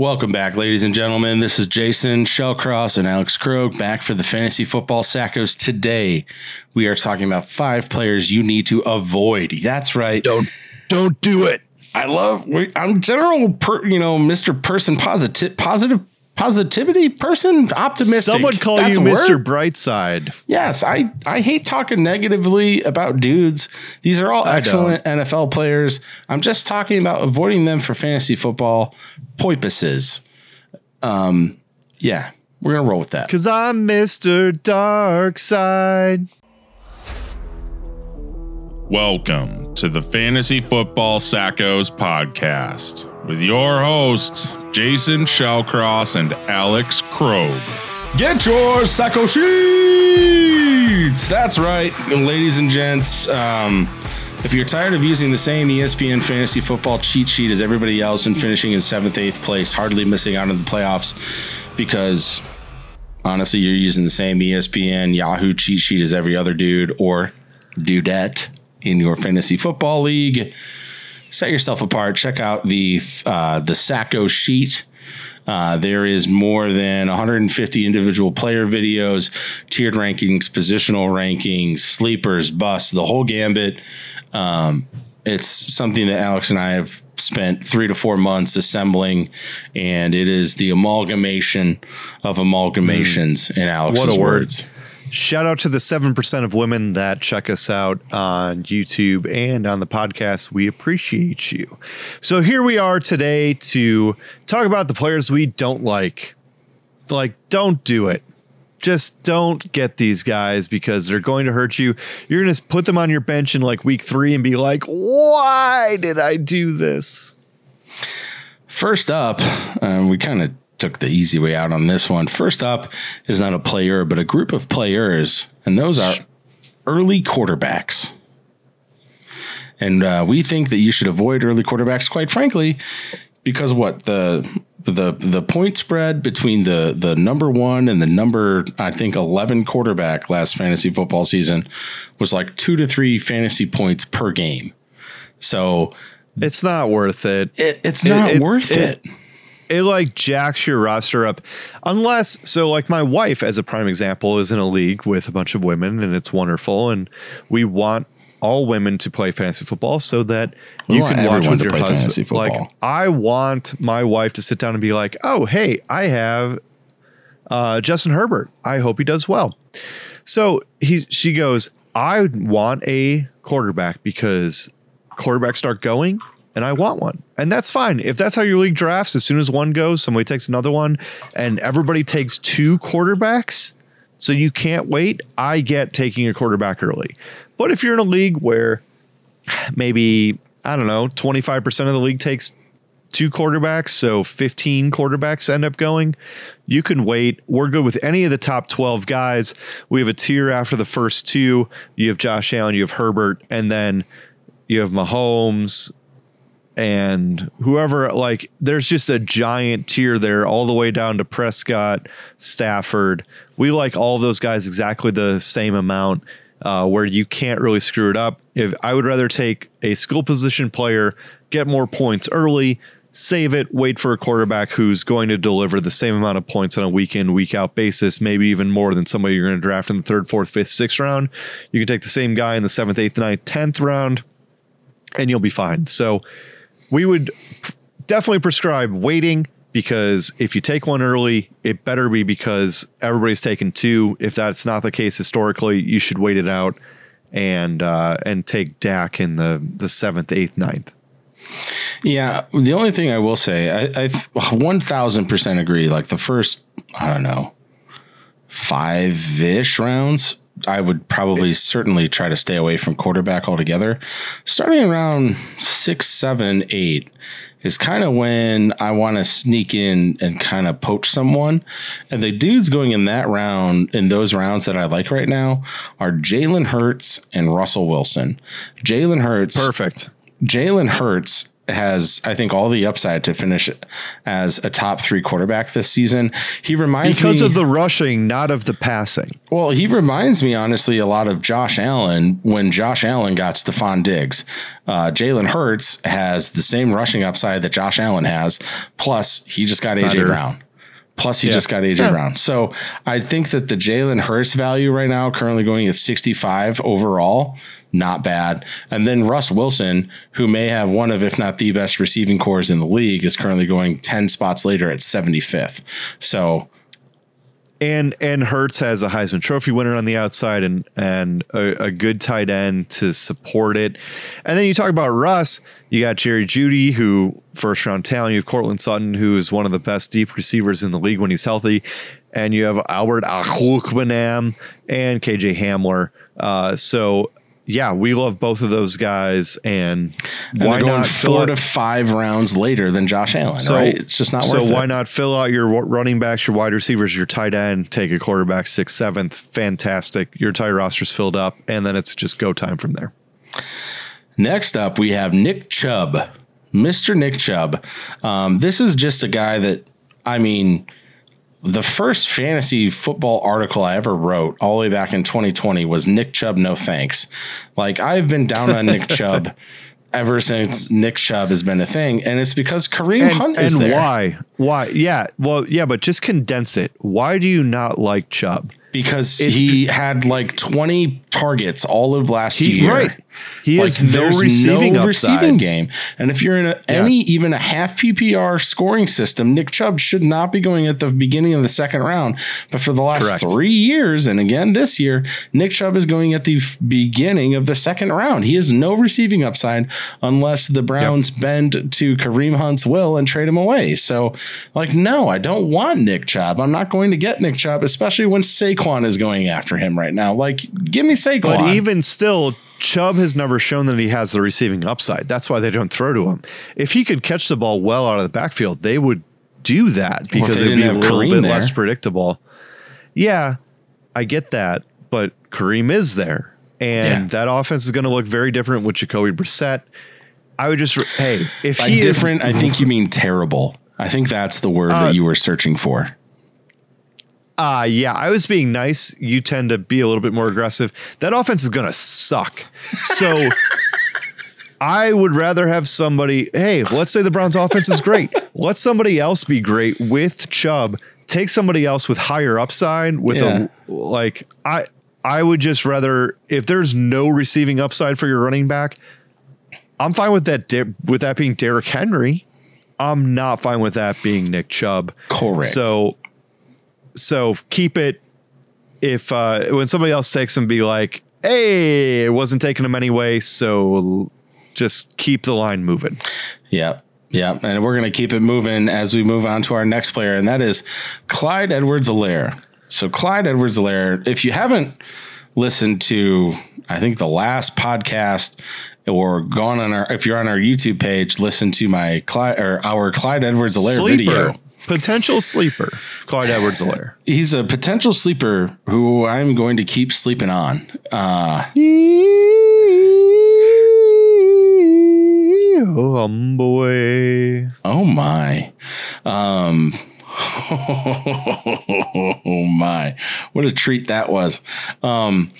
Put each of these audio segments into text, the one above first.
Welcome back, ladies and gentlemen. This is Jason Shellcross and Alex Krog back for the Fantasy Football Sackos. Today, we are talking about five players you need to avoid. That's right. Don't don't do it. I love. I'm general, per, you know, Mister Person Positive, positive positivity person, optimistic. Someone call That's you? Mr. Brightside. Yes, I I hate talking negatively about dudes. These are all I excellent NFL players. I'm just talking about avoiding them for fantasy football purposes. Um, yeah, we're gonna roll with that. Cause I'm Mr. Darkside. Welcome to the Fantasy Football Sackos podcast with your hosts, Jason Shellcross and Alex Krog. Get your Sacco sheets. That's right, ladies and gents. Um, if you're tired of using the same ESPN fantasy football cheat sheet as everybody else and finishing in seventh, eighth place, hardly missing out on the playoffs, because honestly, you're using the same ESPN Yahoo cheat sheet as every other dude or dudette in your fantasy football league. Set yourself apart. Check out the uh, the Sacco sheet. Uh, there is more than 150 individual player videos, tiered rankings, positional rankings, sleepers, busts, the whole gambit. Um, it's something that Alex and I have spent three to four months assembling, and it is the amalgamation of amalgamations in Alex's What a word. Shout out to the 7% of women that check us out on YouTube and on the podcast. We appreciate you. So here we are today to talk about the players we don't like. Like, don't do it. Just don't get these guys because they're going to hurt you. You're going to put them on your bench in like week three and be like, why did I do this? First up, um, we kind of took the easy way out on this one. First up is not a player, but a group of players, and those are early quarterbacks. And uh, we think that you should avoid early quarterbacks, quite frankly, because what the the the point spread between the the number one and the number I think eleven quarterback last fantasy football season was like two to three fantasy points per game. So It's not worth it. it, it's not it- worth it- it. It like jacks your roster up. Unless so like my wife as a prime example is in a league with a bunch of women and it's wonderful and we want all women to play fantasy football so that We you can watch with your husband. like i want my wife to sit down and be like oh hey i have uh, justin herbert. I hope he does well. So he she goes i want a quarterback because quarterbacks start going and I want one. And that's fine. If that's how your league drafts, as soon as one goes, somebody takes another one and everybody takes two quarterbacks, so you can't wait, I get taking a quarterback early. But if you're in a league where maybe, I don't know, 25% of the league takes two quarterbacks, so 15 quarterbacks end up going, you can wait. We're good with any of the top 12 guys. We have a tier after the first two. You have Josh Allen, you have Herbert, and then you have Mahomes and whoever like there's just a giant tier there all the way down to Prescott, Stafford. We like all those guys exactly the same amount uh, where you can't really screw it up. If I would rather take a skill position player, get more points early, save it, wait for a quarterback who's going to deliver the same amount of points on a week in, week out basis, maybe even more than somebody you're going to draft in the third, fourth, fifth, sixth round. You can take the same guy in the seventh, eighth, ninth, tenth round, and you'll be fine. So we would definitely prescribe waiting because if you take one early, it better be because everybody's taken two. If that's not the case historically, you should wait it out and uh, and take Dak in the the seventh, eighth, ninth. Yeah, the only thing I will say, I, I one thousand percent agree. Like the first, I don't know, five ish rounds, I would probably certainly try to stay away from quarterback altogether. Starting around six, seven, eight is kind of when I want to sneak in and kind of poach someone. And the dudes going in that round, in those rounds that I like right now, are Jalen Hurts and Russell Wilson. Jalen Hurts Perfect. Jalen Hurts has, I think, all the upside to finish as a top three quarterback this season. He reminds me because me of the rushing, not of the passing. well, he reminds me honestly a lot of Josh Allen when Josh Allen got Stefon Diggs. Uh, Jalen Hurts has the same rushing upside that Josh Allen has, plus he just got AJ Better. Brown. Plus, he Yeah. just got AJ Yeah. Brown. So I think that the Jalen Hurts value right now, currently going at 65 overall, not bad. And then Russ Wilson, who may have one of, if not the best receiving cores in the league, is currently going 10 spots later at 75th. So And and Hurts has a Heisman Trophy winner on the outside and and a, a good tight end to support it. And then you talk about Russ, you got Jerry Jeudy, who first round talent. You have Courtland Sutton, who is one of the best deep receivers in the league when he's healthy. And you have Albert Okwuegbunam and KJ Hamler. Uh, so yeah, we love both of those guys. And, and why not four out- to five rounds later than Josh Allen, So- right? It's just not so worth So why it. not fill out your running backs, your wide receivers, your tight end, take a quarterback sixth, seventh, fantastic. Your entire roster's filled up, and then it's just go time from there. Next up, we have Nick Chubb, Mr. Nick Chubb. Um, this is just a guy that, I mean, the first fantasy football article I ever wrote all the way back in 2020 was Nick Chubb, no thanks. Like, I've been down on Nick Chubb ever since Nick Chubb has been a thing. And it's because Kareem And, Hunt is and there. why? Why? Yeah. Well, yeah, but just condense it. Why do you not like Chubb? Because It's he had like 20 targets all of last He, year. right. He Like has no there's receiving no receiving game, and if you're in a, Yeah. any even a half PPR scoring system, Nick Chubb should not be going at the beginning of the second round. But for the last Correct. three years, and again this year, Nick Chubb is going at the f- beginning of the second round. He has no receiving upside unless the Browns bend to Kareem Hunt's will and trade him away. So, like, no, I don't want Nick Chubb. I'm not going to get Nick Chubb, especially when Saquon is going after him right now. Like, give me Saquon. But even still, Chubb has never shown that he has the receiving upside. That's why they don't throw to him. If he could catch the ball well out of the backfield, they would do that because they it'd be a little Kareem bit there. less predictable. Yeah, I get that, but Kareem is there, and Yeah. that offense is going to look very different with Jacoby Brissett. I would just hey, if By he different, is I think you mean terrible. I think that's the word Uh, that you were searching for. Uh yeah, I was being nice. You tend to be a little bit more aggressive. That offense is gonna suck. So I would rather have somebody, hey, let's say the Browns offense is great. Let somebody else be great with Chubb. Take somebody else with higher upside with Yeah. a like I I would just rather if there's no receiving upside for your running back, I'm fine with that with that being Derrick Henry. I'm not fine with that being Nick Chubb. Correct. So so keep it if uh when somebody else takes them be like hey it wasn't taking them anyway so just keep the line moving Yeah. Yeah. And we're going to keep it moving as we move on to our next player, and that is Clyde Edwards Helaire. So, Clyde Edwards Helaire, if you haven't listened to, I think, the last podcast or gone on our, if you're on our YouTube page, listen to my Clyde or our Clyde Edwards Helaire video. Potential sleeper Clyde Edwards Helaire He's a potential sleeper who I'm going to keep sleeping on. Uh, oh um, boy Oh my. Um Oh my. What a treat that was. Um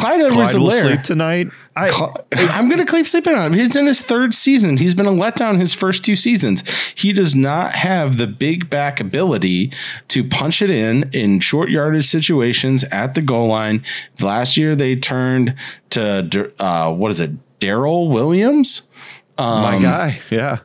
Clyde Edwards Clyde will sleep tonight I I'm going to keep sleeping on him. He's in his third season. He's been a letdown his first two seasons. He does not have the big back ability to punch it in in short yardage situations at the goal line. Last year they turned to uh, what is it, Darrel Williams? my Um, guy yeah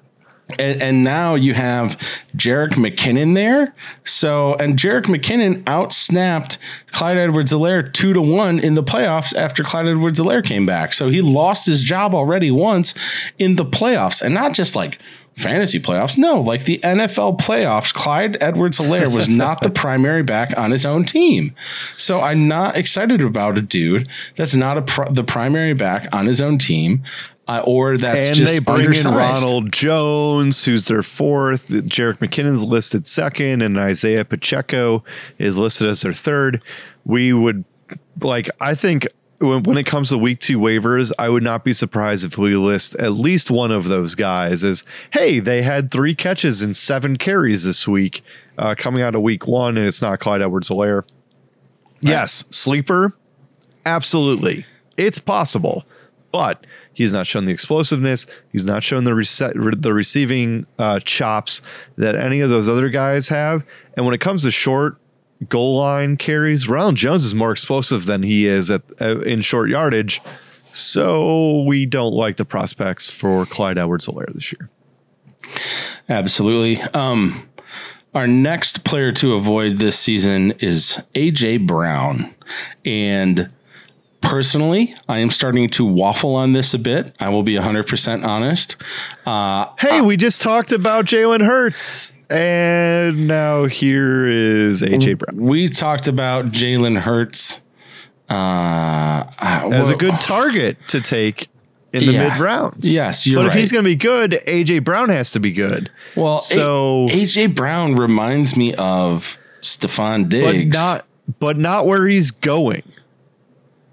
And, and now you have Jerick McKinnon there. So, and Jerick McKinnon outsnapped Clyde Edwards Helaire two to one in the playoffs after Clyde Edwards Helaire came back. So he lost his job already once in the playoffs and not just like fantasy playoffs. No, like the NFL playoffs, Clyde Edwards Helaire was not the primary back on his own team. So I'm not excited about a dude that's not pr- the primary back on his own team. Uh, or that's and just they bring in. Ronald Jones, who's their fourth. Jerick McKinnon's listed second, and Isaiah Pacheco is listed as their third. We would like. I think when, when it comes to week two waivers, I would not be surprised if we list at least one of those guys as, hey, they had three catches and seven carries this week uh, coming out of week one, and it's not Clyde Edwards Helaire. Yes, sleeper, absolutely. It's possible, but he's not shown the explosiveness. He's not shown the rece- the receiving uh, chops that any of those other guys have. And when it comes to short goal line carries, Ronald Jones is more explosive than he is at uh, in short yardage. So we don't like the prospects for Clyde Edwards-Helaire this year. Absolutely. Um, our next player to avoid this season is AJ Brown. And personally, I am starting to waffle on this a bit. I will be 100% honest. Uh, hey, we just talked about Jalen Hurts. And now here is AJ Brown. We talked about Jalen Hurts uh, as a good target to take in the yeah. mid rounds. Yes, you're but right. if he's going to be good, AJ Brown has to be good. Well, so AJ Brown reminds me of Stefon Diggs, but not but not where he's going.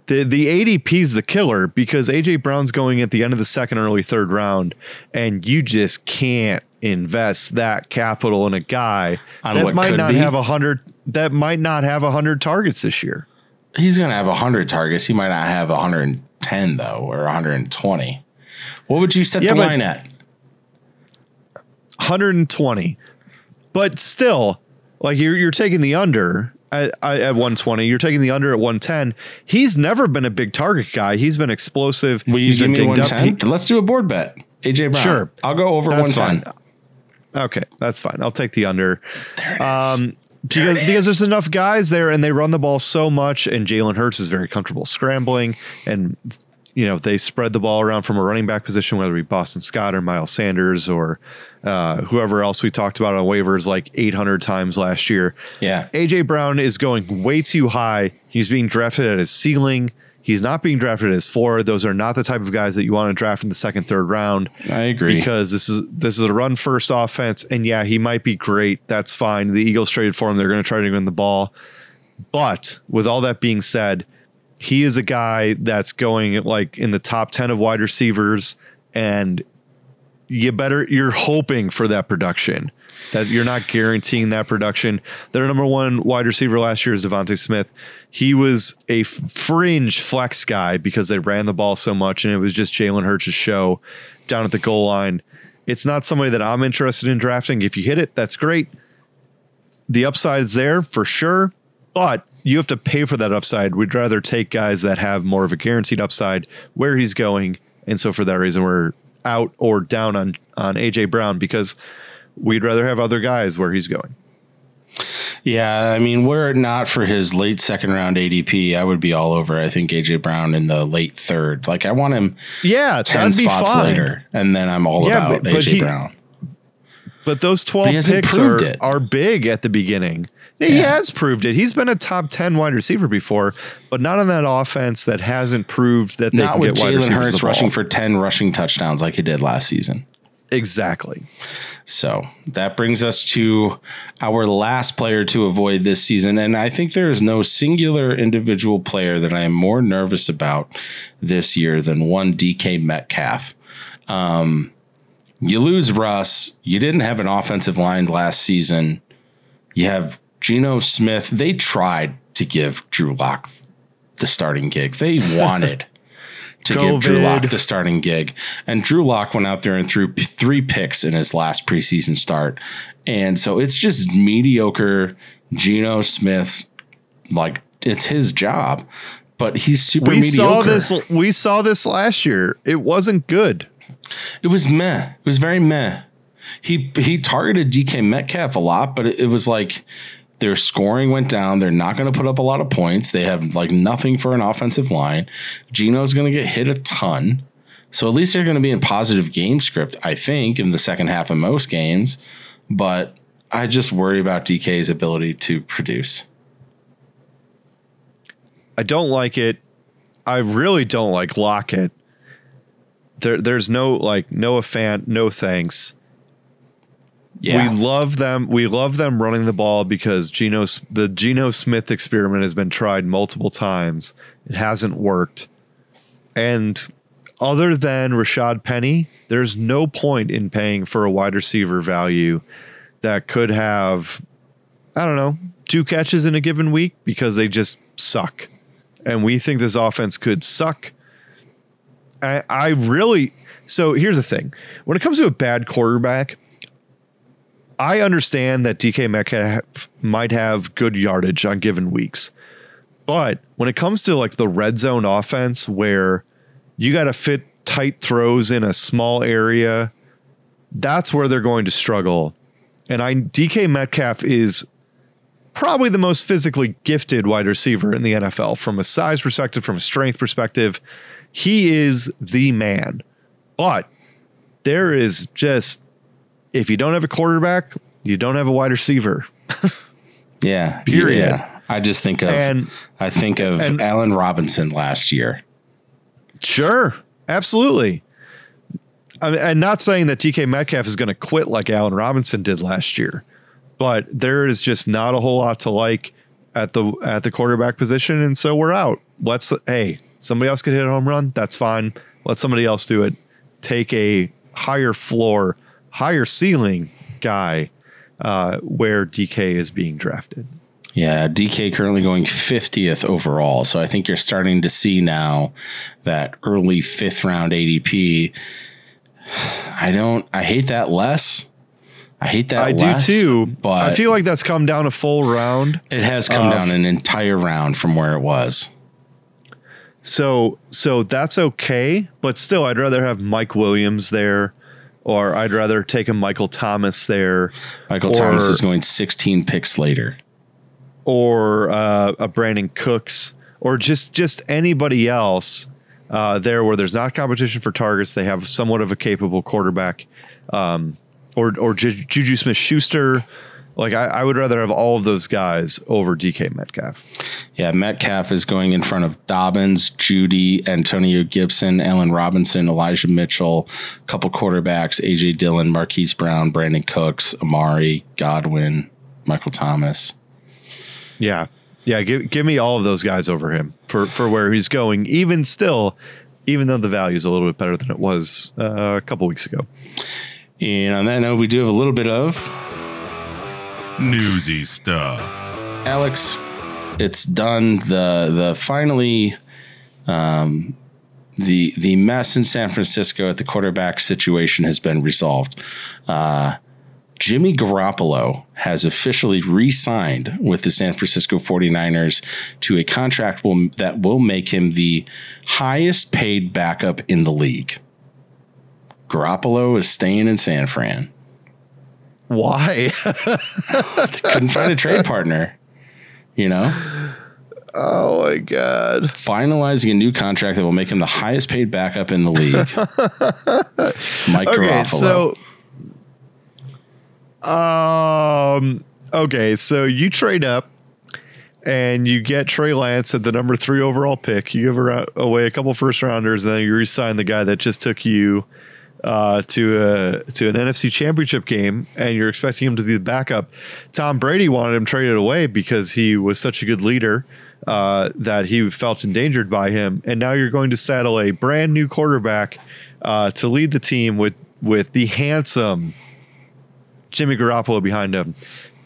The the ADP is the killer because AJ Brown's going at the end of the second, early third round, and you just can't invest that capital in a guy On that might not be. have a hundred that might not have a hundred targets this year. He's gonna have a hundred targets. He might not have a hundred and ten though, or hundred and twenty. What would you set yeah, the line at? 120. But still, like you're you're taking the under at, at 120. You're taking the under at 110. He's never been a big target guy. He's been explosive. Will you give me 110? Let's do a board bet. AJ Brown. Sure. I'll go over that's 110. Fine. Okay, that's fine. I'll take the under. There it is. Um, because, because there's enough guys there and they run the ball so much and Jalen Hurts is very comfortable scrambling and you know they spread the ball around from a running back position whether it be Boston Scott or Miles Sanders or uh, whoever else we talked about on waivers like 800 times last year. Yeah. AJ Brown is going way too high. He's being drafted at his ceiling. He's not being drafted as four. Those are not the type of guys that you want to draft in the second, third round. I agree because this is this is a run first offense, and yeah, he might be great. That's fine. The Eagles traded for him. They're going to try to win the ball. But with all that being said, he is a guy that's going like in the top ten of wide receivers, and you better you're hoping for that production. That you're not guaranteeing that production. Their number one wide receiver last year is DeVonta Smith. He was a fringe flex guy because they ran the ball so much, and it was just Jalen Hurts' show down at the goal line. It's not somebody that I'm interested in drafting. If you hit it, that's great. The upside is there for sure, but you have to pay for that upside. We'd rather take guys that have more of a guaranteed upside where he's going. And so for that reason, we're out or down on on AJ Brown because we'd rather have other guys where he's going. Yeah, I mean, were it not for his late second round ADP, I would be all over. I think AJ Brown in the late third. Like I want him. Yeah, ten spots fine. later, and then I'm all yeah, about but, AJ he, Brown. But those twelve but picks are, are big at the beginning. He yeah. has proved it. He's been a top ten wide receiver before, but not on that offense that hasn't proved that they not can with get Jalen Hurts rushing for ten rushing touchdowns like he did last season. Exactly. So that brings us to our last player to avoid this season. And I think there is no singular individual player that I am more nervous about this year than one DK Metcalf. Um, you lose Russ. You didn't have an offensive line last season. You have Geno Smith, they tried to give Drew Lock the starting gig. They wanted to give Drew Lock the starting gig. And Drew Lock went out there and threw p- three picks in his last preseason start. And so it's just mediocre Geno Smith. Like it's his job, but he's super we mediocre. Saw this, we saw this last year. It wasn't good. It was meh. It was very meh. He he targeted DK Metcalf a lot, but it, it was like their scoring went down. They're not going to put up a lot of points. They have like nothing for an offensive line. Geno's going to get hit a ton. So at least they're going to be in positive game script, I think, in the second half of most games. But I just worry about DK's ability to produce. I don't like it. I really don't like Lockett. There, there's no like Noah Fant, no thanks. Yeah. We love them. We love them running the ball because Geno the Geno Smith experiment has been tried multiple times. It hasn't worked. And other than Rashad Penny, there's no point in paying for a wide receiver value that could have I don't know, two catches in a given week because they just suck. And we think this offense could suck. I, I really so here's the thing. When it comes to a bad quarterback, I understand that DK Metcalf might have good yardage on given weeks. But when it comes to like the red zone offense where you got to fit tight throws in a small area, that's where they're going to struggle. And I DK Metcalf is probably the most physically gifted wide receiver in the NFL from a size perspective, from a strength perspective. He is the man. But there is just if you don't have a quarterback, you don't have a wide receiver. Yeah. Period. Yeah. I just think of And- I think of and- Allen Robinson last year. Sure, absolutely. I mean, and not saying that DK Metcalf is going to quit like Allen Robinson did last year, but there is just not a whole lot to like at the at the quarterback position, and so we're out. Let's hey, somebody else could hit a home run. That's fine. Let somebody else do it. Take a higher floor, higher ceiling guy uh, where DK is being drafted. Yeah, DK currently going 50th overall. So I think you're starting to see now that early fifth round ADP. I don't, I hate that less. I hate that I do too, But I feel like that's come down a full round. it has come down an entire round from where it was. So so that's okay, but still I'd rather have Mike Williams there or I'd rather take a Michael Thomas there Michael Or- Thomas is going 16 picks later. or uh, a Brandin Cooks or just just anybody else uh, there where there's not competition for targets. They have somewhat of a capable quarterback, um, or or Ju- Juju Smith Schuster. Like I, I would rather have all of those guys over DK Metcalf. Yeah, Metcalf is going in front of Dobbins, Jeudy, Antonio Gibson, Allen Robinson, Elijah Mitchell, a couple quarterbacks, AJ Dillon, Marquise Brown, Brandin Cooks, Amari, Godwin, Michael Thomas. Yeah, yeah. Give give me all of those guys over him for for where he's going. Even still, even though the value is a little bit better than it was uh, a couple weeks ago. And on that note, we do have a little bit of Newsy stuff. Alex. It's done. The the finally, um, the the mess in San Francisco at the quarterback situation has been resolved. Uh, Jimmy Garoppolo has officially re-signed with the San Francisco 49ers to a contract will, that will make him the highest paid backup in the league. Garoppolo is staying in San Fran. Why? Couldn't find a trade partner. You know, oh my god. finalizing a new contract that will make him the highest paid backup in the league. Mike Okay, Garoppolo. so um okay, so you trade up and you get Trey Lance at the number three overall pick. You give away a couple first rounders, and then you resign the guy that just took you uh, to a to an NFC Championship game, and you're expecting him to be the backup. Tom Brady wanted him traded away because he was such a good leader uh, that he felt endangered by him, and now you're going to saddle a brand new quarterback uh, to lead the team with with the handsome Jimmy Garoppolo behind him.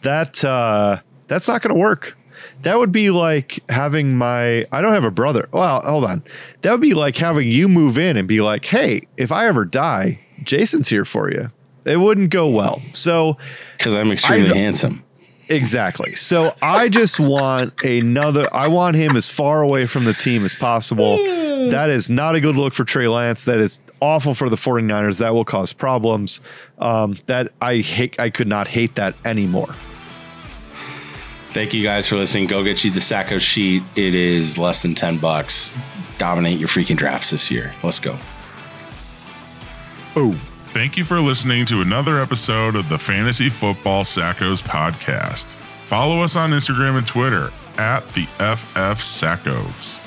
That uh, that's not going to work. That would be like having my I don't have a brother. Well, hold on. That would be like having you move in and be like, "Hey, if I ever die, Jason's here for you." It wouldn't go well. So, Because I'm extremely I've- handsome. exactly. So, I just want another I want him as far away from the team as possible. That is not a good look for Trey Lance. That is awful for the 49ers. That will cause problems. Um, that I hate I could not hate that anymore. Thank you guys for listening. Go get you the Sacco sheet. It is less than 10 bucks. Dominate your freaking drafts this year. Let's go. Oh. Thank you for listening to another episode of the Fantasy Football Sackos podcast. Follow us on Instagram and Twitter at the FF Sackos.